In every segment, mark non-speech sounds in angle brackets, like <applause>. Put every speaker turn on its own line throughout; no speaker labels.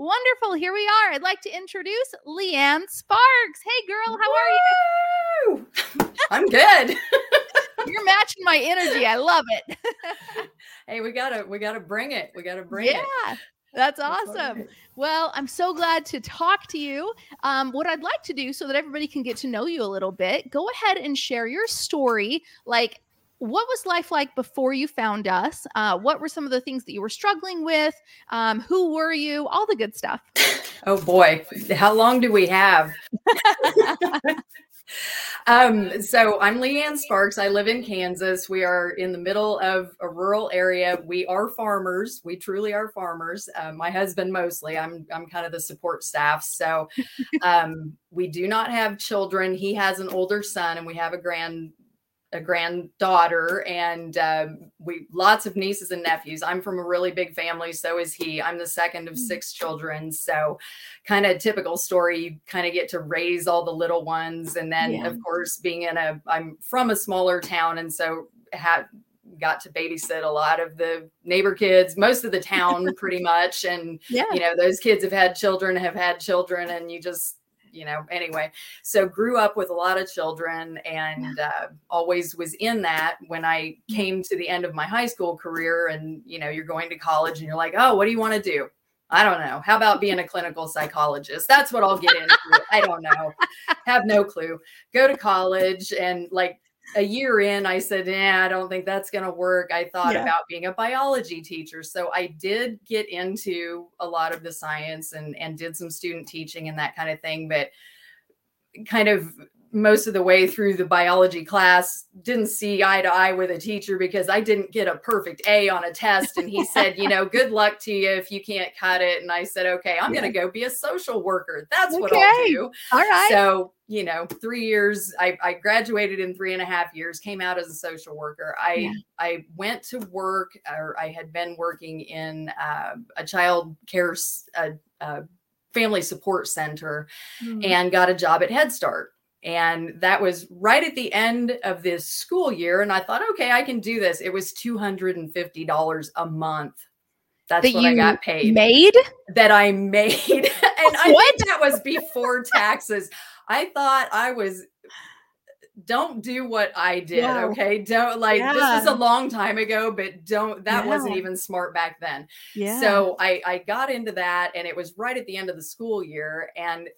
Wonderful. Here we are. I'd like to introduce Lee Ann Sparks. Hey, girl, how are
you? <laughs> I'm good. <laughs>
You're matching my energy. I love it.
hey, we gotta we gotta bring it. We gotta bring
yeah.
it.
Yeah. That's awesome. Well, I'm so glad to talk to you. Um, what I'd like to do so that everybody can get to know you a little bit, go ahead and share your story. Like, what was life like before you found us? Uh, what were some of the things that you were struggling with? Um, who were you? All the good stuff.
Oh boy, how long do we have? <laughs> <laughs> um, so I'm Lee Ann Sparks. I live in Kansas. We are in the middle of a rural area. We are farmers. We truly are farmers. Uh, my husband mostly. I'm I'm kind of the support staff. So <laughs> um, we do not have children. He has an older son, and we have a grand a granddaughter and um, we lots of nieces and nephews i'm from a really big family so is he i'm the second of mm. six children so kind of typical story you kind of get to raise all the little ones and then yeah. of course being in a i'm from a smaller town and so had got to babysit a lot of the neighbor kids most of the town <laughs> pretty much and yeah. you know those kids have had children have had children and you just you know, anyway. So grew up with a lot of children and uh, always was in that when I came to the end of my high school career and, you know, you're going to college and you're like, oh, what do you want to do? I don't know. How about being a clinical psychologist? That's what I'll get into. I don't know. Have no clue. Go to college and like a year in, I said, "Yeah, I don't think that's going to work." I thought yeah. about being a biology teacher, so I did get into a lot of the science and and did some student teaching and that kind of thing, but kind of most of the way through the biology class didn't see eye to eye with a teacher because I didn't get a perfect A on a test. And he <laughs> said, you know, good luck to you if you can't cut it. And I said, okay, I'm yeah. going to go be a social worker. That's okay. what I'll do.
All right.
So, you know, three years, I, I, graduated in three and a half years, came out as a social worker. I, yeah. I went to work or I had been working in uh, a child care, uh, uh, family support center mm. and got a job at Head Start and that was right at the end of this school year. And I thought, okay, I can do this. It was $250 a month. That's that what I got paid.
Made?
That I made. <laughs> and I what? think that was before taxes. I thought I was don't do what I did. Yeah. Okay. Don't like yeah. this is a long time ago, but don't that yeah. wasn't even smart back then. Yeah. So I I got into that and it was right at the end of the school year. And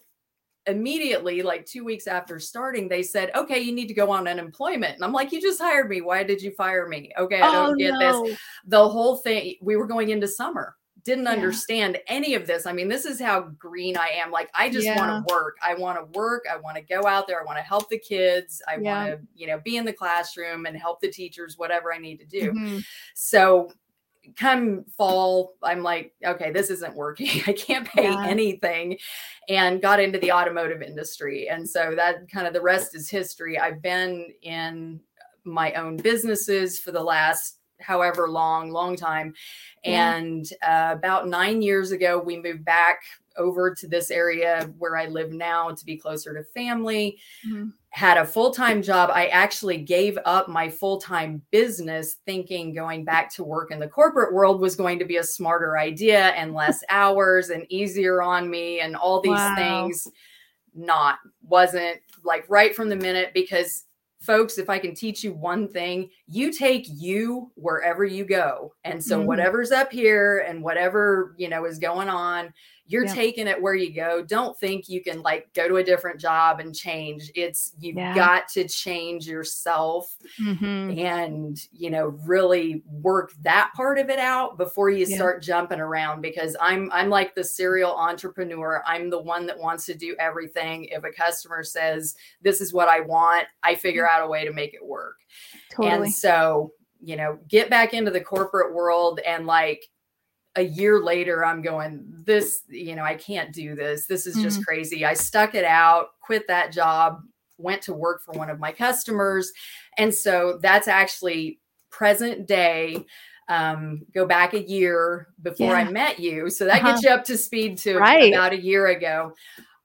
immediately, like two weeks after starting, they said, okay, you need to go on unemployment. And I'm like, you just hired me. Why did you fire me? Okay, I don't oh, get no. this. The whole thing, we were going into summer. Didn't yeah. understand any of this. I mean, this is how green I am. Like, I just yeah. want to work. I want to work. I want to go out there. I want to help the kids. I yeah. want to, you know, be in the classroom and help the teachers, whatever I need to do. Mm-hmm. So come fall, I'm like, okay, this isn't working. <laughs> I can't pay yeah. anything. And got into the automotive industry. And so that kind of the rest is history. I've been in my own businesses for the last however long, long time. Yeah. And uh, about nine years ago, we moved back over to this area where I live now to be closer to family. Mm-hmm. Had a full time job. I actually gave up my full time business thinking going back to work in the corporate world was going to be a smarter idea and less <laughs> hours and easier on me and all these wow. things. Not, wasn't like right from the minute because folks, if I can teach you one thing, you take you wherever you go. And so mm-hmm. whatever's up here and whatever, you know, is going on, you're yeah. taking it where you go. Don't think you can like go to a different job and change. It's you've yeah. got to change yourself mm-hmm. and, you know, really work that part of it out before you yeah. start jumping around because I'm I'm like the serial entrepreneur. I'm the one that wants to do everything. If a customer says, "This is what I want," I figure mm. out a way to make it work. Totally. And so, you know, get back into the corporate world and like a year later i'm going this you know i can't do this this is just mm-hmm. crazy i stuck it out quit that job went to work for one of my customers and so that's actually present day um, go back a year before yeah. i met you so that uh-huh. gets you up to speed to right. about a year ago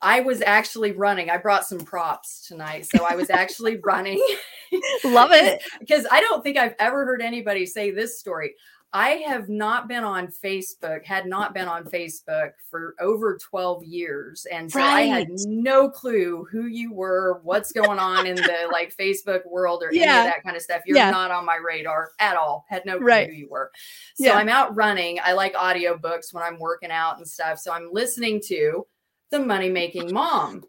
I was actually running. I brought some props tonight. So I was actually running. <laughs>
Love <laughs> it.
Because I don't think I've ever heard anybody say this story. I have not been on Facebook, had not been on Facebook for over 12 years. And so right. I had no clue who you were, what's going on in the <laughs> like Facebook world or yeah. any of that kind of stuff. You're yeah. not on my radar at all. Had no clue right. who you were. So yeah. I'm out running. I like audiobooks when I'm working out and stuff. So I'm listening to The Money Making Mom.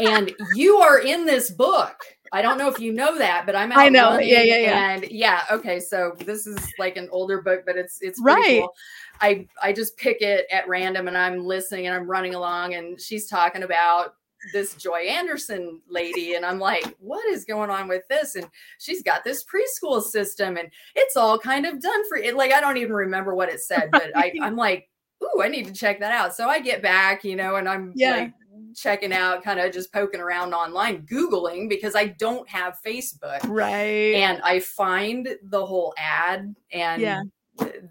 and you are in this book. I don't know if you know that, but I'm
I know. Yeah, yeah, yeah.
And yeah, okay. So this is like an older book, but it's it's right. Cool. I I just pick it at random and I'm listening and I'm running along and she's talking about this Joy Anderson lady. And I'm like, what is going on with this? And she's got this preschool system and it's all kind of done for it. Like, I don't even remember what it said, but I, <laughs> I'm like, ooh, I need to check that out. So I get back, you know, and I'm yeah. like checking out, kind of just poking around online, Googling because I don't have Facebook.
Right.
And I find the whole ad and yeah.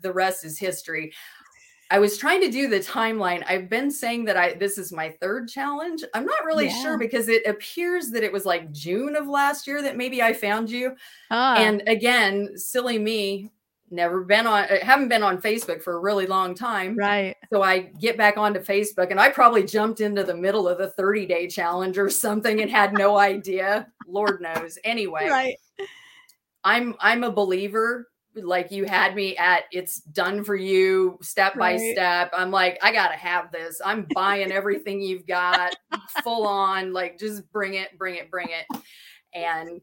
the rest is history. I was trying to do the timeline. I've been saying that I this is my third challenge. I'm not really yeah. sure because it appears that it was like June of last year that maybe I found you. Ah. And again, silly me, never been on uh, haven't been on facebook for a really long time.
Right.
So i get back onto facebook and i probably jumped into the middle of the 30 day challenge or something and had no idea. Lord knows. Anyway
right.
I'm i'm a believer. Like you had me at it's done for you step right. by step. I'm like i gotta have this. I'm buying everything you've got. Full on like just bring it bring it bring it. And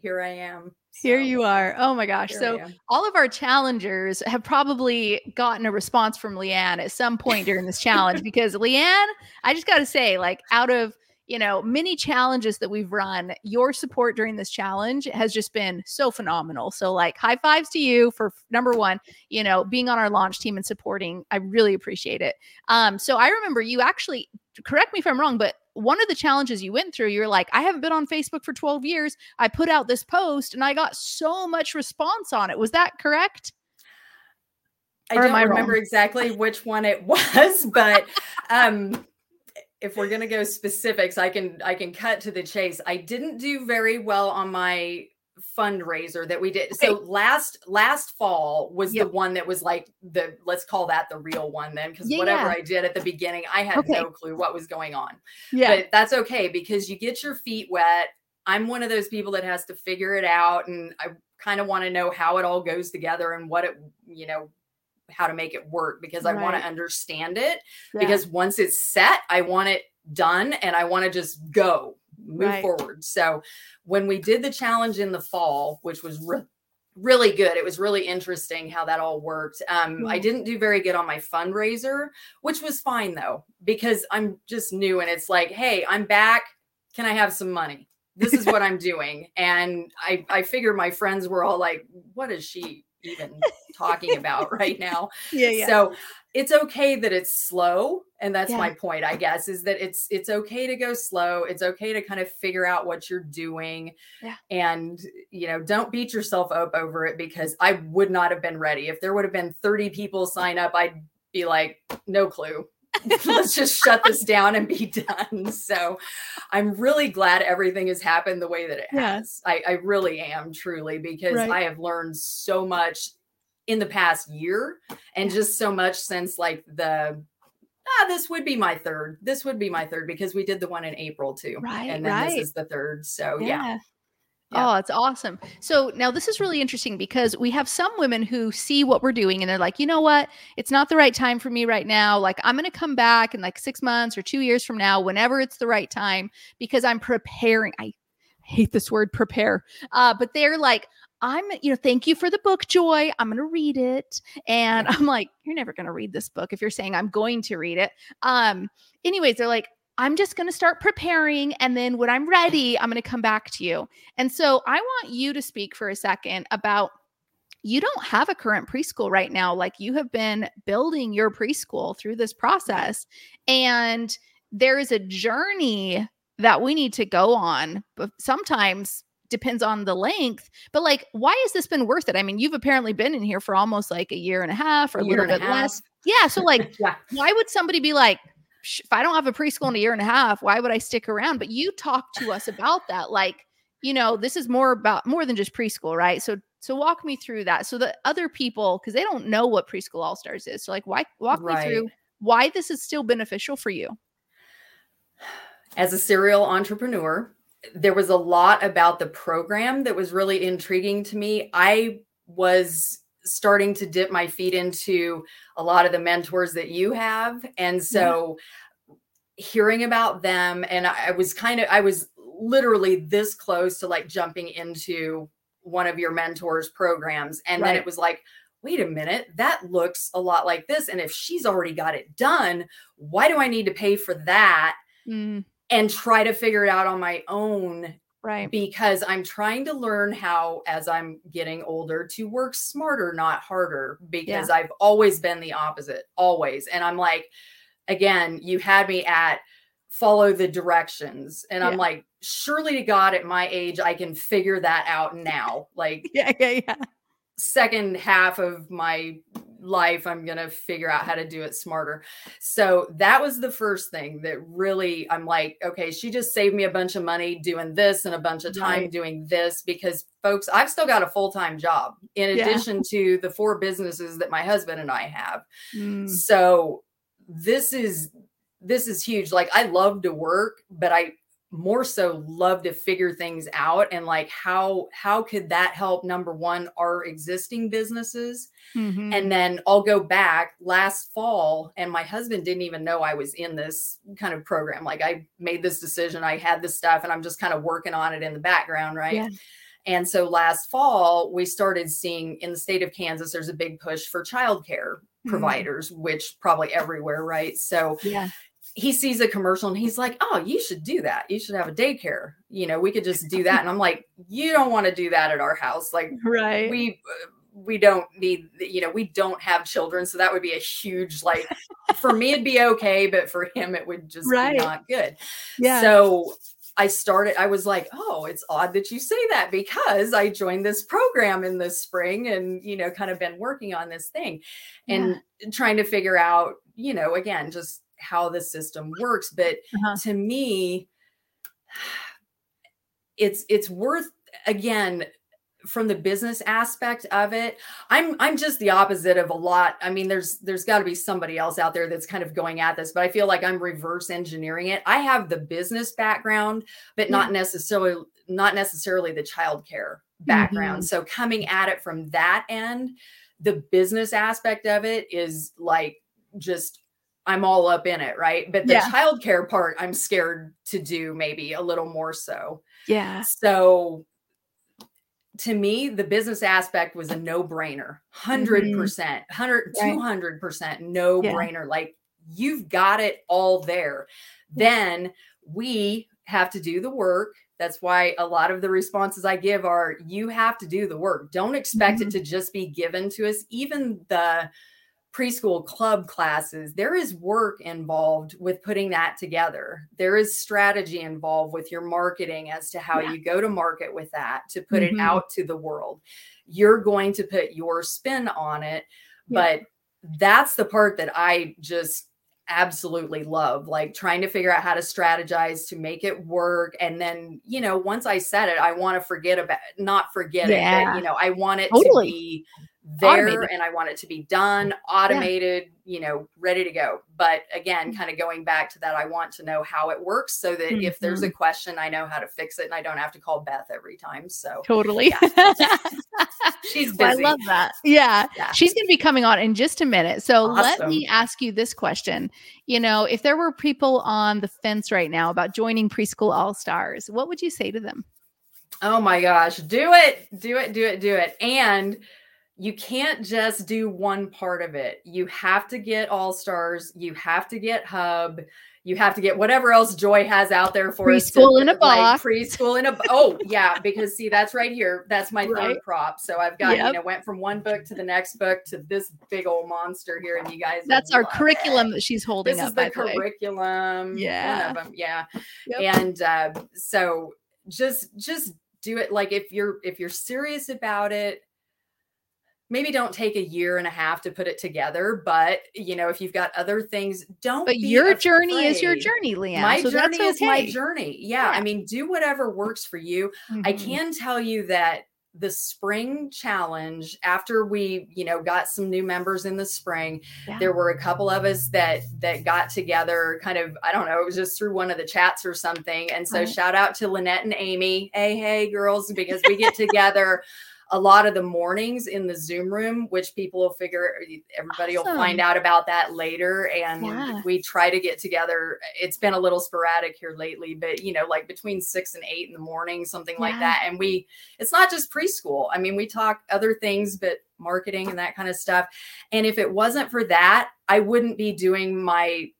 here i am.
Here you are. Oh my gosh. so all of our challengers have probably gotten a response from Lee Ann at some point during this challenge because Lee Ann, I just got to say, like, out of you know many challenges that we've run your support during this challenge has just been so phenomenal. So like high fives to you for number one you know being on our launch team and supporting. I really appreciate it. Um so i remember you actually correct me if i'm wrong but one of the challenges you went through, you're like, I haven't been on Facebook for 12 years. I put out this post and I got so much response on it. Was that correct?
I or don't I remember wrong? exactly which one it <laughs> was, but um if we're going to go specifics, I can I can cut to the chase. I didn't do very well on my fundraiser that we did. So last last fall was yep. the one that was like the let's call that the real one then because yeah, whatever I did at the beginning, I had okay. no clue what was going on. Yeah. But that's okay because you get your feet wet. I'm one of those people that has to figure it out and I kind of want to know how it all goes together and what it, you know, how to make it work because I want to understand it. Yeah. Because once it's set, I want it done and I want to just go move right. forward. So when we did the challenge in the fall, which was re- really good, it was really interesting how that all worked. Um, I didn't do very good on my fundraiser, which was fine though, because I'm just new and it's like, hey, I'm back. Can I have some money? This is <laughs> what I'm doing. And I, I figure my friends were all like, what is she even talking about right now? <laughs>
Yeah, yeah.
So it's okay that it's slow and that's yeah. my point i guess is that it's it's okay to go slow it's okay to kind of figure out what you're doing
yeah.
and you know don't beat yourself up over it because i would not have been ready if there would have been 30 people sign up i'd be like no clue <laughs> let's just shut this down and be done so i'm really glad everything has happened the way that it has I, I really am truly because right. i have learned so much in the past year and just so much since like the ah, this would be my third. This would be my third because we did the one in April too.
Right.
And then
right.
this is the third. So yeah. yeah.
Yeah. Oh, it's awesome. So now this is really interesting because we have some women who see what we're doing and they're like, you know what? It's not the right time for me right now. Like, I'm going to come back in like six months or two years from now, whenever it's the right time, because I'm preparing. I hate this word prepare. Uh, but they're like, I'm, you know, thank you for the book, Joy. I'm going to read it. And I'm like, you're never going to read this book if you're saying I'm going to read it. Um, anyways, they're like, I'm just going to start preparing. And then when I'm ready, I'm going to come back to you. And so I want you to speak for a second about you don't have a current preschool right now. Like you have been building your preschool through this process. And there is a journey that we need to go on. But sometimes depends on the length. But like, why has this been worth it? I mean, you've apparently been in here for almost like a year and a half or a, a little bit less. Yeah. So like, <laughs> yeah. why would somebody be like, if I don't have a preschool in a year and a half, why would I stick around? But you talk to us about that. Like, you know, this is more about more than just preschool, right? So So walk me through that so that other people, because they don't know what preschool all stars is. So like, why walk right. me through why this is still beneficial for you.
As a serial entrepreneur, there was a lot about the program that was really intriguing to me. I was starting to dip my feet into a lot of the mentors that you have. And so yeah. hearing about them, and I was kind of, I was literally this close to like jumping into one of your mentors programs. And right. then it was like, wait a minute, that looks a lot like this. And if she's already got it done, why do I need to pay for that? Mm. And try to figure it out on my own
Right.
Because I'm trying to learn how, as I'm getting older, to work smarter, not harder, because yeah. I've always been the opposite, always. And I'm like, again, you had me at follow the directions. And yeah. I'm like, surely to God, at my age, I can figure that out now. Like, <laughs>
yeah, yeah, yeah.
Second half of my life i'm going to figure out how to do it smarter so that was the first thing that really i'm like okay she just saved me a bunch of money doing this and a bunch of time right. doing this because folks i've still got a full-time job in yeah. addition to the four businesses that my husband and i have mm. so this is this is huge like i love to work but i more so love to figure things out and like how how could that help number one our existing businesses mm-hmm. and then i'll go back last fall and my husband didn't even know i was in this kind of program like i made this decision i had this stuff and i'm just kind of working on it in the background right yeah. And so last fall, we started seeing in the state of Kansas, there's a big push for childcare mm-hmm. providers, which probably everywhere, right? So
yeah
he sees a commercial and he's like, "Oh, you should do that. You should have a daycare. You know, we could just do that." And I'm like, "You don't want to do that at our house. Like,
right?
We we don't need. You know, we don't have children, so that would be a huge like. for me, it'd be okay, but for him, it would just right. be not good.
Yeah.
So I started, I was like, oh, it's odd that you say that because I joined this program in the spring and, you know, kind of been working on this thing and yeah. trying to figure out, you know, again, just how the system works but uh-huh. to me it's it's worth again from the business aspect of it i'm i'm just the opposite of a lot i mean there's there's got to be somebody else out there that's kind of going at this but i feel like i'm reverse engineering it i have the business background but not necessarily not necessarily the childcare background mm-hmm. so coming at it from that end the business aspect of it is like just I'm all up in it, right? But the yeah. childcare part, I'm scared to do maybe a little more so.
Yeah.
So to me, the business aspect was a no brainer 100%, percent 100, 200% no brainer. Like you've got it all there. Then we have to do the work. That's why a lot of the responses I give are you have to do the work. Don't expect mm-hmm. it to just be given to us. Even the preschool club classes, there is work involved with putting that together. There is strategy involved with your marketing as to how yeah. you go to market with that to put mm-hmm. it out to the world. You're going to put your spin on it, yeah. but that's the part that I just absolutely love like trying to figure out how to strategize to make it work and then you know once i said it i want to forget about not forget yeah. it but you know i want it totally. to be there automated. and I want it to be done, automated, yeah. you know, ready to go. But again, mm. kind of going back to that, I want to know how it works so that mm-hmm. if there's a mm-hmm. question, I know how to fix it and I don't have to call Beth every time. So
totally.
Yeah. <laughs> She's busy.
I love that. Yeah. yeah. She's going to be coming on in just a minute. So awesome. let me ask you this question. You know, if there were people on the fence right now about joining Preschool All Stars, what would you say to them?
Oh my gosh, do it, do it, do it, do it. And you can't just do one part of it. You have to get All Stars, you have to get Hub, you have to get whatever else Joy has out there for
preschool in a box.
preschool in a oh yeah, because see that's right here. That's my right. third prop. So I've got yep. you know went from one book to the next book to this big old monster here, and you guys.
That's our curriculum it. that she's holding
this
up.
Is the curriculum.
Yeah.
Yeah. Yep. And uh, so just just do it like if you're if you're serious about it maybe don't take a year and a half to put it together but you know if you've got other things don't
but your afraid. journey is your journey Lee Ann
my so journey okay. is my journey yeah, yeah, i mean do whatever works for you mm-hmm. i can tell you that the spring challenge after we you know got some new members in the spring yeah. there were a couple of us that that got together kind of i don't know it was just through one of the chats or something and so right. shout out to lynette and amy hey hey girls because we get <laughs> together a lot of the mornings in the Zoom room, which people will figure everybody awesome. will find out about that later. And yeah. we try to get together. It's been a little sporadic here lately, but you know, like between six and eight in the morning, something yeah. like that. And we, it's not just preschool. I mean, we talk other things, but marketing and that kind of stuff. And if it wasn't for that, I wouldn't be doing my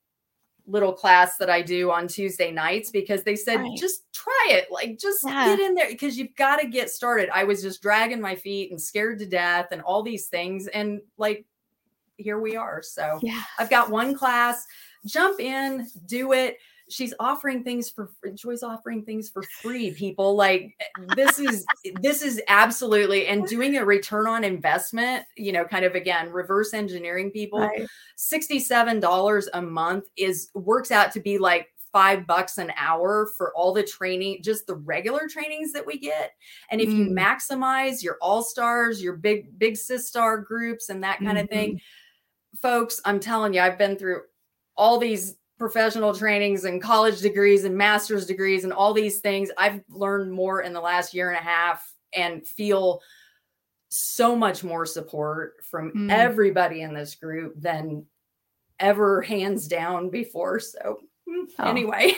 little class that I do on Tuesday nights because they said right. just try it, like just yeah. get in there because you've got to get started. I was just dragging my feet and scared to death and all these things and like here we are. So yeah. I've got one class, jump in, do it she's offering things for Joy's offering things for free. People like this is this is absolutely and <laughs> doing a return on investment. You know, kind of again reverse engineering people. Right. Sixty seven dollars a month is works out to be like five bucks an hour for all the training, just the regular trainings that we get. And if mm. you maximize your all stars, your big big sis star groups, and that kind mm-hmm. of thing, mm-hmm. folks, I'm telling you, I've been through all these professional trainings and college degrees and master's degrees and all these things. I've learned more in the last year and a half and feel so much more support from mm. everybody in this group than ever hands down before. So oh. anyway,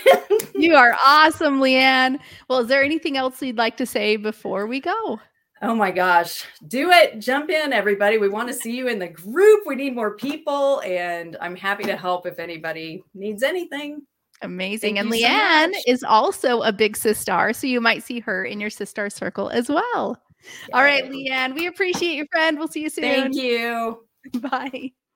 you are awesome, Lee Ann. Well, is there anything else you'd like to say before we go?
Oh my gosh. Do it. Jump in, everybody. We want to see you in the group. We need more people, and I'm happy to help if anybody needs anything.
Amazing. Thank and Lee Ann so is also a big sister, so you might see her in your sister circle as well. Yay. All right, Lee Ann, we appreciate you, friend. We'll see you soon.
Thank you. <laughs>
Bye.